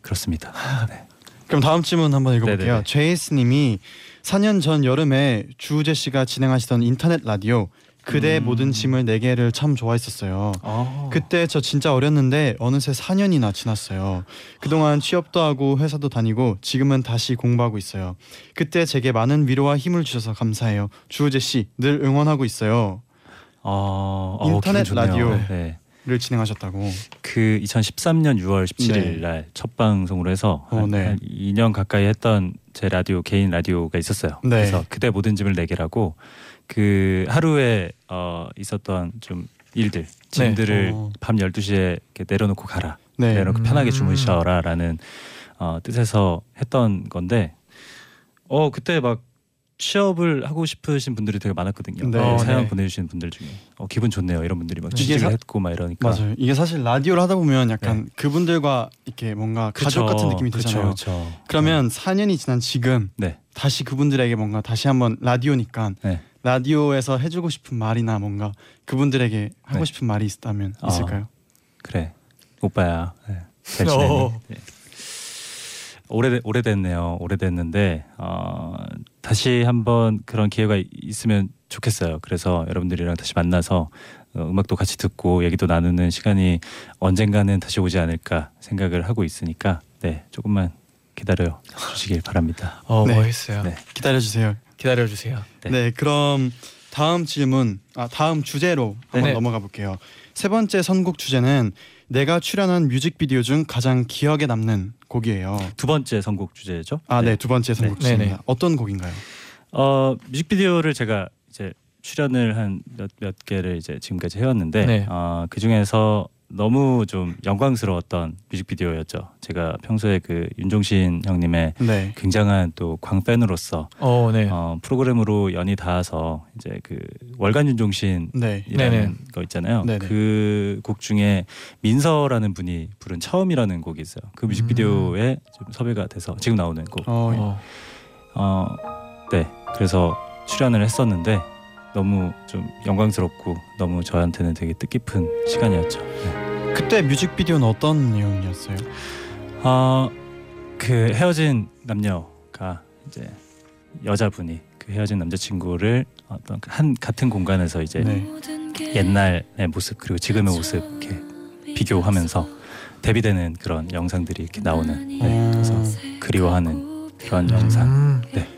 그렇습니다. 네. 그럼 다음 질문 한번 읽어볼게요. 제이스님이 4년 전 여름에 주우재 씨가 진행하시던 인터넷 라디오 그대 음. 모든 짐을 네 개를 참 좋아했었어요. 어. 그때 저 진짜 어렸는데 어느새 4년이나 지났어요. 그동안 취업도 하고 회사도 다니고 지금은 다시 공부하고 있어요. 그때 제게 많은 위로와 힘을 주셔서 감사해요. 주우재 씨 늘 응원하고 있어요. 어, 어, 인터넷 기분 좋네요. 라디오. 네. 를 진행하셨다고. 그 2013년 6월 17일 네. 날첫 방송으로 해서 어, 한, 네. 한 2년 가까이 했던 제 라디오 개인 라디오가 있었어요. 네. 그래서 그대 모든 짐을 내게라고 그 하루에 어 있었던 좀 일들 짐들을 어. 밤 12시에 이렇게 내려놓고 가라. 네. 내려놓고 편하게 음. 주무셔라라는 어 뜻에서 했던 건데 어 그때 막 취업을 하고 싶으신 분들이 되게 많았거든요. 네. 어, 사연 네. 보내주신 분들 중에 어, 기분 좋네요 이런 분들이 막 네. 취직을 사- 했고 막 이러니까 맞아요. 이게 사실 라디오를 하다 보면 약간 그분들과 이렇게 뭔가 가족 같은 느낌이 들잖아요. 그쵸, 그쵸. 그러면 4년이 지난 지금 네. 다시 그분들에게 뭔가 다시 한번 라디오니까 네. 라디오에서 해주고 싶은 말이나 뭔가 그분들에게 하고 네. 싶은 말이 있다면 아. 있을까요? 그래 오빠야 네. 잘 지내니? 어. 네. 오래 오래됐네요 오래됐는데 어, 다시 한번 그런 기회가 있으면 좋겠어요 그래서 여러분들이랑 다시 만나서 어, 음악도 같이 듣고 얘기도 나누는 시간이 언젠가는 다시 오지 않을까 생각을 하고 있으니까 네 조금만 기다려 주시길 바랍니다 어 네. 멋있어요. 네. 기다려 주세요. 기다려 주세요. 네. 네. 그럼 다음 질문, 아 다음 주제로 한번 네네. 넘어가 볼게요. 세 번째 선곡 주제는 내가 출연한 뮤직비디오 중 가장 기억에 남는 곡이에요. 두 번째 선곡 주제죠 아, 네, 두 번째 선곡 네. 주제입니다. 네네. 어떤 곡인가요? 어 뮤직비디오를 제가 이제 출연을 한 몇 몇 개를 이제 지금까지 해왔는데 네. 어, 그 중에서 너무 좀 영광스러웠던 뮤직비디오였죠. 제가 평소에 그 윤종신 형님의 네, 굉장한 또 광팬으로서 어 네. 어, 프로그램으로 연이 닿아서 이제 그 월간 윤종신 네, 이라는 네네. 거 있잖아요. 그 곡 중에 민서라는 분이 부른 처음이라는 곡이 있어요. 그 뮤직비디오에 좀 섭외가 돼서 지금 나오는 곡. 어, 어. 어, 네. 그래서 출연을 했었는데 너무 좀 영광스럽고 너무 저한테는 되게 뜻깊은 시간이었죠. 네. 그때 뮤직비디오는 어떤 내용이었어요? 어, 그 헤어진 남녀가 이제 여자분이 그 헤어진 남자친구를 어떤 한 같은 공간에서 이제 네. 옛날의 모습 그리고 지금의 모습 이렇게 비교하면서 대비되는 그런 영상들이 이렇게 나오는 네, 그래서 그리워하는 그런 영상. 음. 네.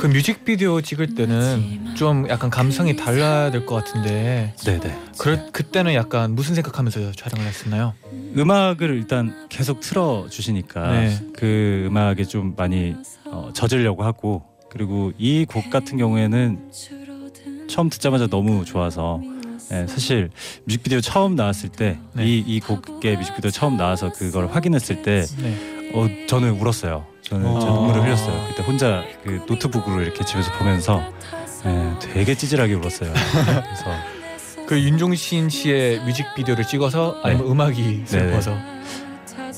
그 뮤직비디오 찍을 때는 좀 약간 감성이 달라야 될 것 같은데 네네. 그 그때는 약간 무슨 생각하면서 촬영을 했었나요? 음악을 일단 계속 틀어 주시니까 네. 그 음악에 좀 많이 어, 젖으려고 하고 그리고 이 곡 같은 경우에는 처음 듣자마자 너무 좋아서 네, 사실 뮤직비디오 처음 나왔을 때 네. 이이 곡의 뮤직비디오 처음 나와서 그걸 확인했을 때 네. 어, 저는 울었어요. 저는 저 어. 눈물을 흘렸어요. 그때 혼자 그 노트북으로 이렇게 집에서 보면서 네, 되게 찌질하게 울었어요. 그래서 그 윤종신 씨의 뮤직비디오를 찍어서 아니면 네. 음악이 슬퍼서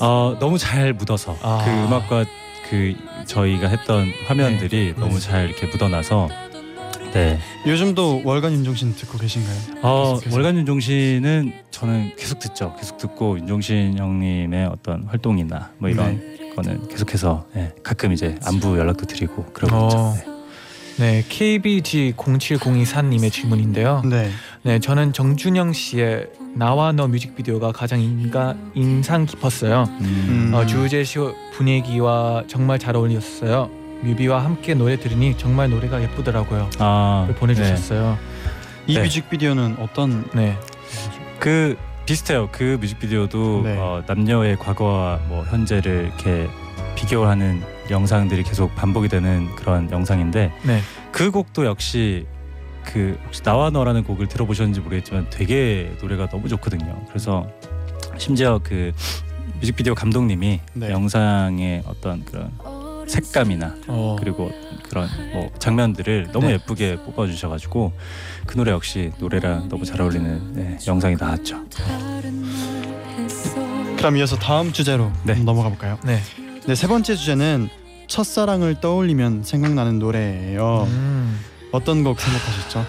어, 너무 잘 묻어서 아. 그 음악과 그 저희가 했던 화면들이 네. 너무 네. 잘 이렇게 묻어나서 네. 요즘도 월간 윤종신 듣고 계신가요? 어, 계속해서? 월간 윤종신은 저는 계속 듣죠. 계속 듣고 윤종신 형님의 어떤 활동이나 뭐 이런 네. 거는 계속해서 예, 가끔 이제 안부 연락도 드리고 그러고 어. 있죠. 네. 네 KBG 07024님의 질문인데요. 네. 네 저는 정준영 씨의 나와 너 뮤직비디오가 가장 인가, 인상 깊었어요. 음. 어, 주우재 씨 분위기와 정말 잘 어울렸어요. 뮤비와 함께 노래 들으니 정말 노래가 예쁘더라고요. 아, 그걸 보내주셨어요. 이 네. 뮤직비디오는 어떤 네. 그 비슷해요. 그 뮤직비디오도 네. 어, 남녀의 과거와 뭐 현재를 이렇게 비교하는 영상들이 계속 반복이 되는 그런 영상인데 네. 그 곡도 역시 그 혹시 나와 너라는 곡을 들어보셨는지 모르겠지만 되게 노래가 너무 좋거든요. 그래서 심지어 그 뮤직비디오 감독님이 네. 영상의 어떤 그런 색감이나 어. 그리고 그런 뭐 장면들을 너무 네. 예쁘게 뽑아주셔가지고 그 노래 역시 노래랑 너무 잘 어울리는 네, 영상이 나왔죠. 그럼 이어서 다음 주제로 네. 넘어가 볼까요? 네. 네, 세 번째 주제는 첫사랑을 떠올리면 생각나는 노래예요. 음. 어떤 곡 생각하셨죠?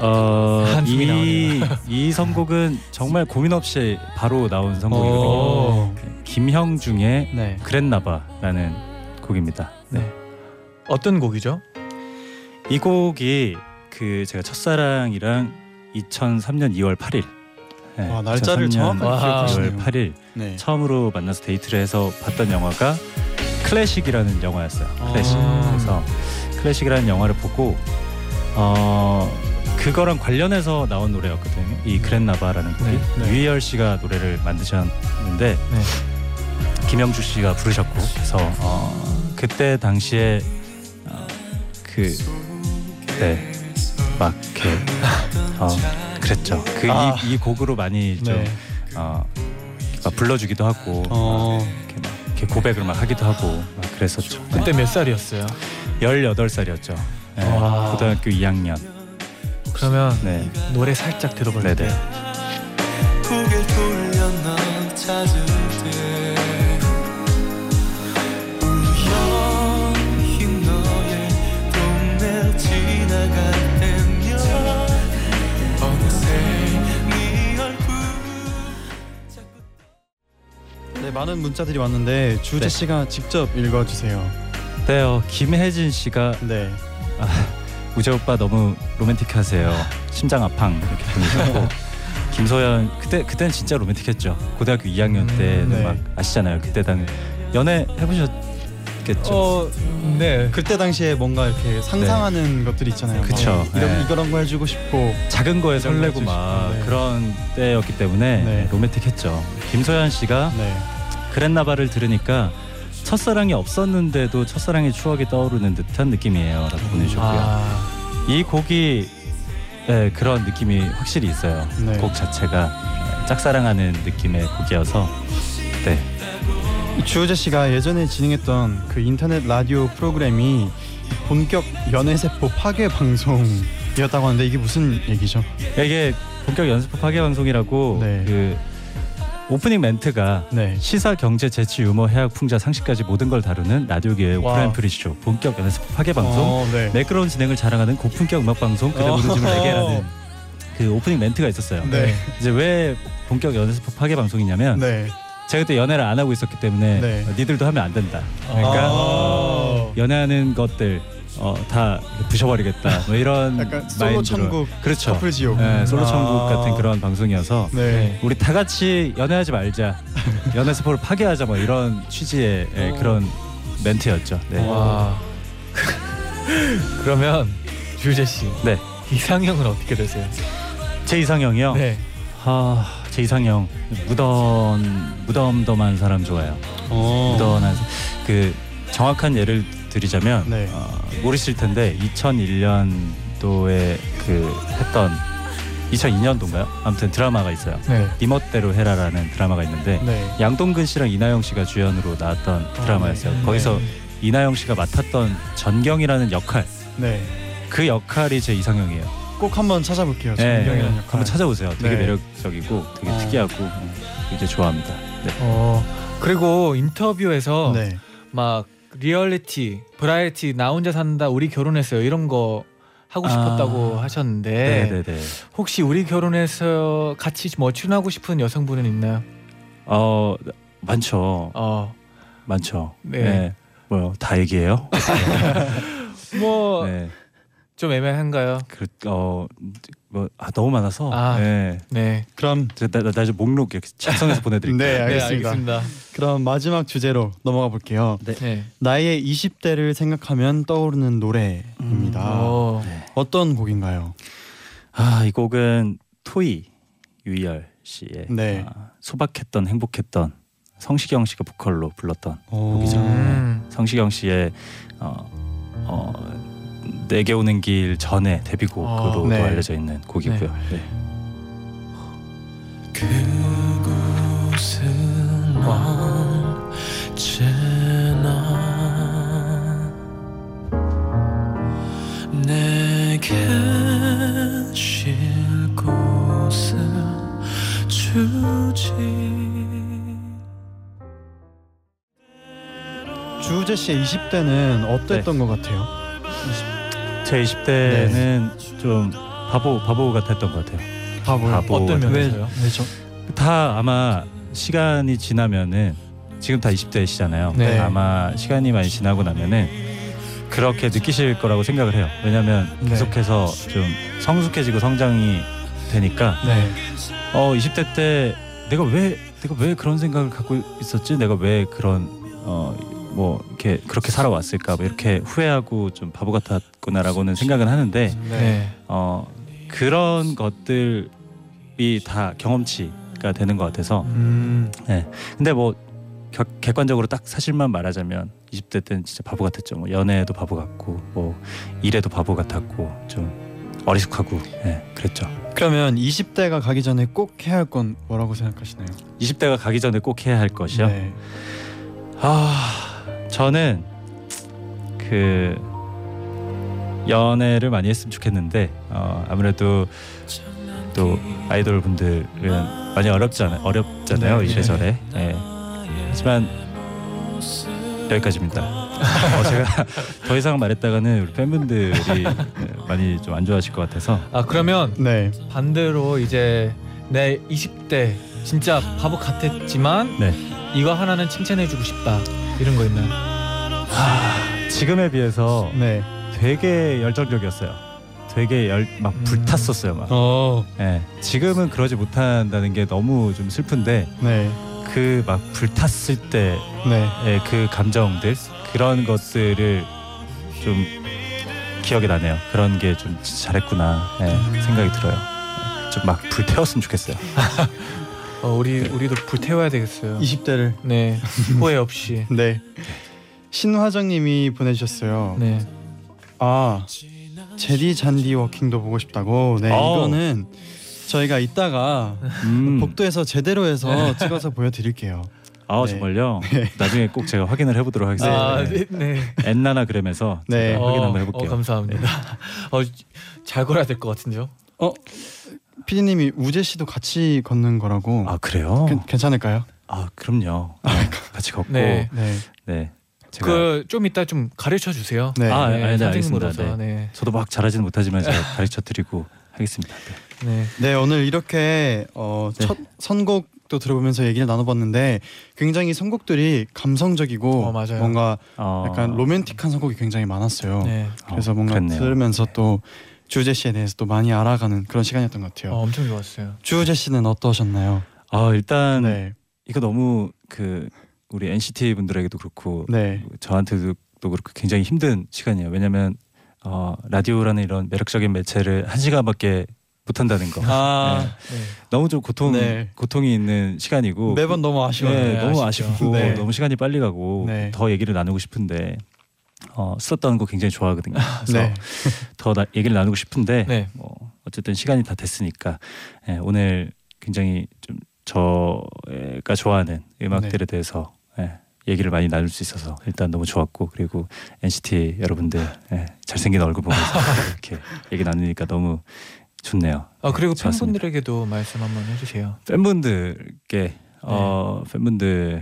어, 이, 이 선곡은 정말 고민 없이 바로 나온 선곡이거든요. 오. 김형중의 네. 그랬나봐라는 곡입니다. 네. 어떤 곡이죠? 이 곡이 그 제가 첫사랑이랑 2003년 2월 8일 네, 와, 날짜를 2003년 정확하게 와. 2월 기억하시네요. 8일 네. 처음으로 만나서 데이트를 해서 봤던 영화가 클래식이라는 영화였어요. 클래식. 아. 그래서 클래식이라는 영화를 보고 어 그거랑 관련해서 나온 노래였거든요. 이 그랬나봐라는 곡이 네, 네. 유희열 씨가 노래를 만드셨는데 네. 김형중 씨가 부르셨고 그래서 어 그때 당시에 어, 그 네 막 이렇게 어 그랬죠. 그이 아. 이 곡으로 많이 좀 네. 어, 막 불러주기도 하고 어. 이렇게 막 이렇게 고백을 막 하기도 하고 막 그랬었죠. 네. 그때 몇 살이었어요? 18살이었죠. 네, 와. 고등학교 2학년. 그러면 네. 노래 살짝 들어볼게요. 네네. 많은 문자들이 왔는데 주재 네. 씨가 직접 읽어 주세요. 네요. 김혜진 씨가 네. 우재 오빠 너무 로맨틱하세요. 심장 아팡 이렇게 보내셨고 김소연 그때 그때는 진짜 로맨틱했죠. 고등학교 2학년 음, 때는 네. 막 아시잖아요. 그때 당 연애 해보셨겠죠. 어, 네. 그때 당시에 뭔가 이렇게 상상하는 것들이 있잖아요. 그쵸. 막 이런 네. 이런 거 해주고 싶고. 작은 거에 설레고 막 네. 그런 때였기 때문에 네. 로맨틱했죠. 김소연 씨가 네. 그랬나봐를 들으니까 첫사랑이 없었는데도 첫사랑의 추억이 떠오르는 듯한 느낌이에요라고 보내주셨고요. 아, 이 곡이 네, 그런 느낌이 확실히 있어요. 네. 곡 자체가 짝사랑하는 느낌의 곡이어서 네. 주우재 씨가 예전에 진행했던 그 인터넷 라디오 프로그램이 본격 연애세포 파괴 방송이었다고 하는데 이게 무슨 얘기죠? 이게 본격 연습 파괴 방송이라고 네. 그 오프닝 멘트가 네. 시사, 경제, 재치, 유머, 해학, 풍자, 상식까지 모든 걸 다루는 라디오계의 와. 오프라 윈프리 쇼 본격 연습 파괴 방송 어, 네. 매끄러운 진행을 자랑하는 고품격 음악 방송 그대 어. 부른 짐을 내게라는 그 오프닝 멘트가 있었어요. 네. 이제 왜 본격 연습 파괴 방송이냐면 네. 제가 그때 연애를 안 하고 있었기 때문에 네. 어, 니들도 하면 안 된다. 그러니까 아. 연애하는 것들 어, 다 부셔버리겠다. 뭐 이런 약간 솔로 마인드로. 천국 그렇죠. 커플 지옥. 네, 솔로 아. 천국 같은 그런 방송이어서 네. 우리 다 같이 연애하지 말자. 연애 세포를 파괴하자 뭐 이런 취지의 예, 그런 멘트였죠. 네. 와. 그러면 주재 씨. 네. 이상형은 어떻게 되세요? 제 이상형이요. 네. 아, 제 이상형 무덤 무덤덤한 사람 좋아요. 어. 무던한 그 정확한 예를 드리자면 네. 어, 모르실 텐데 2001년도에 그 했던 2002년도인가요? 아무튼 드라마가 있어요. 네. 네 멋대로 해라라는 드라마가 있는데 네. 양동근 씨랑 이나영 씨가 주연으로 나왔던 드라마였어요. 네. 거기서 이나영 씨가 맡았던 전경이라는 역할 네. 그 역할이 제 이상형이에요. 꼭 한번 찾아볼게요. 네, 전경이라는 역할. 한번 찾아보세요. 되게 네. 매력적이고 되게 어. 특이하고 음, 이제 좋아합니다. 네. 어. 그리고 인터뷰에서 네. 막 리얼리티, 브라이티 나 혼자 산다, 우리 결혼했어요 이런 거 하고 싶었다고 아. 하셨는데 네네네. 혹시 우리 결혼해서 같이 뭐 출연하고 싶은 여성분은 있나요? 어 많죠. 어, 많죠. 네. 네. 뭐요? 다 얘기해요? 뭐 좀 네. 애매한가요? 그, 어, 뭐, 아, 너무 많아서. 아. 네. 네, 그럼 나나좀 목록 이렇게 작성해서 보내드릴게요. 네, 네 알겠습니다. 알겠습니다. 그럼 마지막 주제로 넘어가 볼게요. 네. 나의 20대를 생각하면 떠오르는 노래입니다. 어, 네. 어떤 곡인가요? 아, 이 곡은 토이 유희열 씨의 네. 아, 소박했던 행복했던 성시경 씨가 보컬로 불렀던 오. 곡이죠. 음. 성시경 씨의 어, 어, 내게 오는 길 전에 데뷔곡으로도 아, 네. 알려져 있는 곡이고요. 네. 그곳은 언제나 내게 쉴 곳을 주지 주우재 씨의 20대는 어땠던 네. 것 같아요? 제 20대는 좀 바보 바보 같았던 것 같아요. 바보요. 바보. 어떤 왜- 면에서요? 왜죠? 다 아마 시간이 지나면은 지금 다 20대시잖아요. 네. 아마 시간이 많이 지나고 나면은 그렇게 느끼실 거라고 생각을 해요. 왜냐하면 네. 계속해서 좀 성숙해지고 성장이 되니까 네. 어 20대 때 내가 왜 내가 왜 그런 생각을 갖고 있었지? 내가 왜 그런 어 뭐 이렇게 그렇게 살아왔을까? 뭐 이렇게 후회하고 좀 바보 같았구나라고는 생각은 하는데 네. 어 그런 것들이 다 경험치가 되는 것 같아서 음. 근데 뭐 격, 객관적으로 딱 사실만 말하자면 20대 때는 진짜 바보 같았죠. 뭐 연애에도 바보 같고 뭐 일에도 바보 같았고 좀 어리숙하고 예 그랬죠. 그러면 20대가 가기 전에 꼭 해야 할 건 뭐라고 생각하시나요? 20대가 가기 전에 꼭 해야 할 것이요. 네. 아 저는 그 연애를 많이 했으면 좋겠는데 어, 아무래도 또 아이돌 분들은 많이 어렵잖아요. 어렵잖아요 네, 이래저래. 예. 하지만 여기까지입니다. 어, 제가 더 이상 말했다가는 우리 팬분들이 예, 많이 좀 안 좋아하실 것 같아서 아 그러면 네. 반대로 이제 내 20대 진짜 바보 같았지만 네. 이거 하나는 칭찬해주고 싶다 이런 거 있나요? 지금에 비해서 네. 되게 열정적이었어요. 되게 열막 음. 불탔었어요 막. 어. 예, 지금은 그러지 못한다는 게 너무 좀 슬픈데 네. 그 막 불탔을 때의 네. 그 감정들 그런 것들을 좀 기억이 나네요. 그런 게 좀 잘했구나 예, 생각이 들어요. 좀 막 불태웠으면 좋겠어요. 어, 우리 우리도 불태워야 되겠어요. 20대를 네 후회 없이. 네. 신화정님이 보내주셨어요. 네. 아 제디 잔디 워킹도 보고 싶다고. 네 어. 이거는 저희가 이따가 음. 복도에서 제대로 해서 찍어서 보여드릴게요. 아 네. 정말요? 나중에 꼭 제가 확인을 해보도록 하겠습니다. 아, 네. 네. 네. 엔나나그램에서 네. 제가 확인 어, 한번 해볼게요. 어, 감사합니다. 어, 잘 걸어야 될 것 같은데요. 피 디님이 우재 씨도 같이 걷는 거라고. 아 그래요? 괜- 괜찮을까요? 아 그럼요. 네, 같이 걷고 네. 네, 네. 제가 그 좀 이따 좀 가르쳐 주세요. 네. 아, 네, 네, 선생님으로서. 알겠습니다. 네. 저도 막 잘하지는 못하지만 제가 가르쳐 드리고 하겠습니다. 네. 네. 네 오늘 이렇게 어, 네. 첫 선곡도 들어보면서 얘기를 나눠봤는데 굉장히 선곡들이 감성적이고 어, 맞아요. 뭔가 어, 약간 로맨틱한 선곡이 굉장히 많았어요. 네. 그래서 어, 뭔가 그랬네요. 들으면서 또 주우재 씨에 대해서 또 많이 알아가는 그런 시간이었던 것 같아요. 어, 엄청 좋았어요. 주우재 씨는 어떠셨나요? 아 일단 네, 이거 너무 그 우리 NCT 분들에게도 그렇고 네, 저한테도 또 그렇고 굉장히 힘든 시간이에요. 왜냐하면 어, 라디오라는 이런 매력적인 매체를 한 시간밖에 못 한다는 거. 아 네. 너무 좀 고통 네. 고통이 있는 시간이고 매번 너무 아쉬워요. 네, 네, 너무. 아쉽고 네. 너무 시간이 빨리 가고 네. 더 얘기를 나누고 싶은데 어, 썼다는 거 굉장히 좋아하거든요. 그래서 네, 더 나, 얘기를 나누고 싶은데 네. 뭐 어쨌든 시간이 다 됐으니까 예, 오늘 굉장히 좀 저가 좋아하는 음악들에 대해서 예, 얘기를 많이 나눌 수 있어서 일단 너무 좋았고 그리고 NCT 여러분들 예, 잘생긴 얼굴 보면서 이렇게 얘기 나누니까 너무 좋네요. 아 그리고 좋았습니다. 팬분들에게도 말씀 한번 해주세요. 팬분들께 어, 팬분들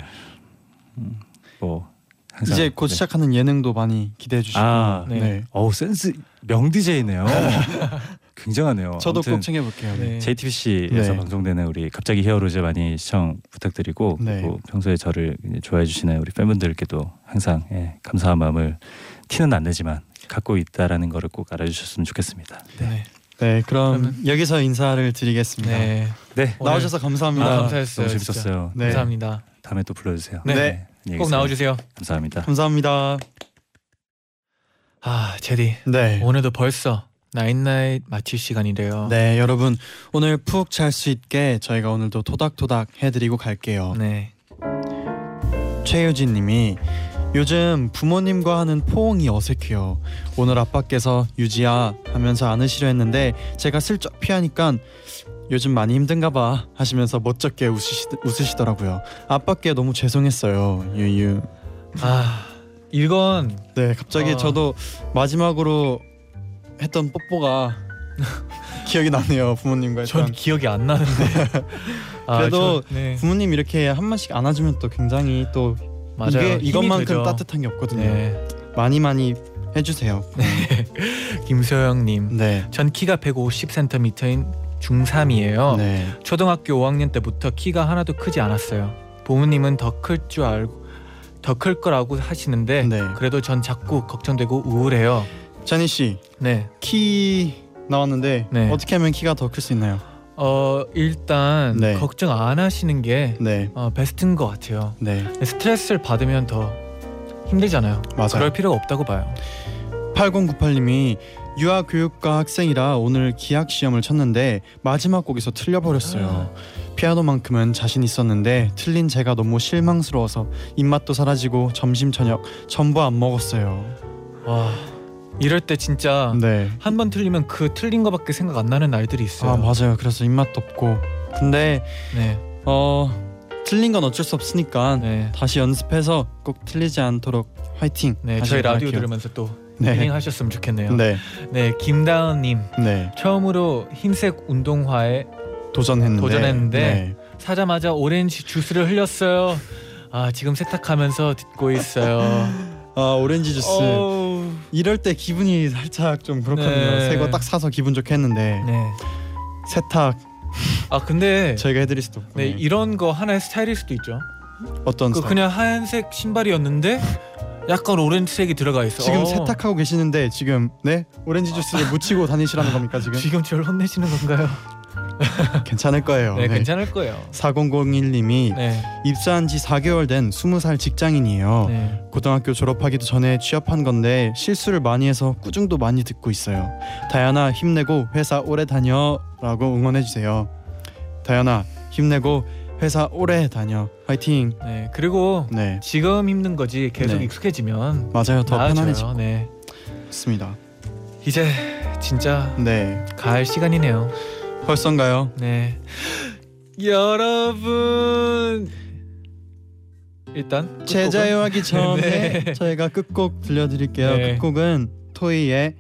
음, 뭐 이제 곧 네. 시작하는 예능도 많이 기대해 주시고. 아, 네. 네. 어우 센스 명 DJ네요. 굉장히 저도 꼭 챙겨 볼게요. 네. 네. JTBC에서 네. 방송되는 우리 갑자기 히어로즈 많이 시청 부탁드리고 네. 그리고 평소에 저를 좋아해 주시는 우리 팬분들께도 항상 예, 감사한 마음을 티는 안 내지만 갖고 있다라는 거를 꼭 알아주셨으면 좋겠습니다. 네. 네, 그럼 그러면- 여기서 인사를 드리겠습니다. 네. 네, 나오셔서 감사합니다. 아, 감사했어요. 너무. 재밌었어요. 네. 감사합니다. 다음에 또 불러주세요. 네. 네. 안녕히 꼭. 나와주세요. 감사합니다. 감사합니다. 아 제디 네. 오늘도 벌써 나인나잇 마칠 시간이래요. 네, 여러분 오늘 푹 잘 수 있게 저희가 오늘도 토닥토닥 해드리고 갈게요. 네. 최유진님이 요즘 부모님과 하는 포옹이 어색해요. 오늘 아빠께서 유지야 하면서 안으시려 했는데 제가 슬쩍 피하니까 요즘 많이 힘든가 봐 하시면서 멋쩍게 웃으시, 웃으시더라고요. 아빠께 너무 죄송했어요. 유유. 아 이건 네, 갑자기 아. 저도 마지막으로 했던 뽀뽀가 기억이 나네요. 부모님과 전. 기억이 안 나는데. 아, 그래도 저- 네. 부모님 이렇게 한 번씩 안아주면 또 굉장히 또 맞아요. 이게 이것만큼. 따뜻한 게 없거든요. 네. 많이 많이 해주세요. 김소영님, 네. 전 키가 150cm인 중3이에요. 네. 초등학교 5학년 때부터 키가 하나도 크지 않았어요. 부모님은 더 클 줄 알고 더 클 거라고 하시는데 네. 그래도 전 자꾸 걱정되고 우울해요. 자니 씨, 네. 키 나왔는데 네. 어떻게 하면 키가 더 클 수 있나요? 어 일단 네. 걱정 안 하시는 게 네. 어, 베스트인 것 같아요. 네. 스트레스를 받으면 더 힘들잖아요. 맞아요. 그럴 필요가 없다고 봐요. 8098님이 유아 교육과 학생이라 오늘 기악 시험을 쳤는데 마지막 곡에서 틀려 버렸어요. 피아노만큼은 자신 있었는데 틀린 제가 너무 실망스러워서 입맛도 사라지고 점심 저녁 전부 안 먹었어요. 와 이럴 때 진짜 네. 한 번 틀리면 그 틀린 거밖에 생각 안 나는 날들이 있어요. 아 맞아요. 그래서 입맛도 없고 근데 네, 어 틀린 건 어쩔 수 없으니까 네, 다시 연습해서 꼭 틀리지 않도록 화이팅. 네. 저희 라디오. 들으면서 또 네. 힐링 하셨으면 좋겠네요. 네, 네. 김다은님 네. 처음으로 흰색 운동화에 도전했는데 도전했는데 네. 사자마자 오렌지 주스를 흘렸어요. 아 지금 세탁하면서 듣고 있어요. 아 오렌지 주스 어우, 이럴 때 기분이 살짝 좀 그렇거든요. 네. 새거 딱 사서 기분 좋게 했는데 네. 세탁 아 근데 저희가 해드릴 수도 없고 네 이런 거 하나의 스타일일 수도 있죠. 어떤 그 스타일? 그냥 하얀색 신발이었는데 약간 오렌지색이 들어가 있어. 지금 어. 세탁하고 계시는데 지금 네 오렌지 주스를 묻히고 다니시라는 겁니까 지금? 지금 저를 혼내시는 건가요? 괜찮을 거예요. 네, 괜찮을 거예요. 4001님이 네, 입사한 지 4개월 된 20살 직장인이에요. 네. 고등학교 졸업하기도 전에 취업한 건데 실수를 많이 해서 꾸중도 많이 듣고 있어요. 다현아 힘내고 회사 오래 다녀라고 응원해 주세요. 다현아 힘내고 회사 오래 다녀. 화이팅. 네. 그리고 네 지금 힘든 거지 계속 네. 익숙해지면 맞아요. 더 나아져요. 네. 편안해집니다. 이제 진짜 네갈 시간이네요. 벌써인가요? 네. 여러분 일단 끝곡은- 제자요 하기 전에 네. 저희가 끝곡 들려드릴게요. 네. 끝곡은 토이의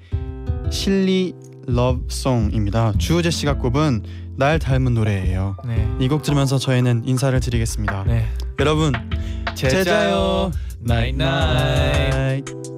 Silly Love Song입니다. 주우재 씨가 꼽은 날 닮은 노래예요. 네. 이 곡 들으면서 저희는 인사를 드리겠습니다. 네. 여러분 잘 자요 night night night.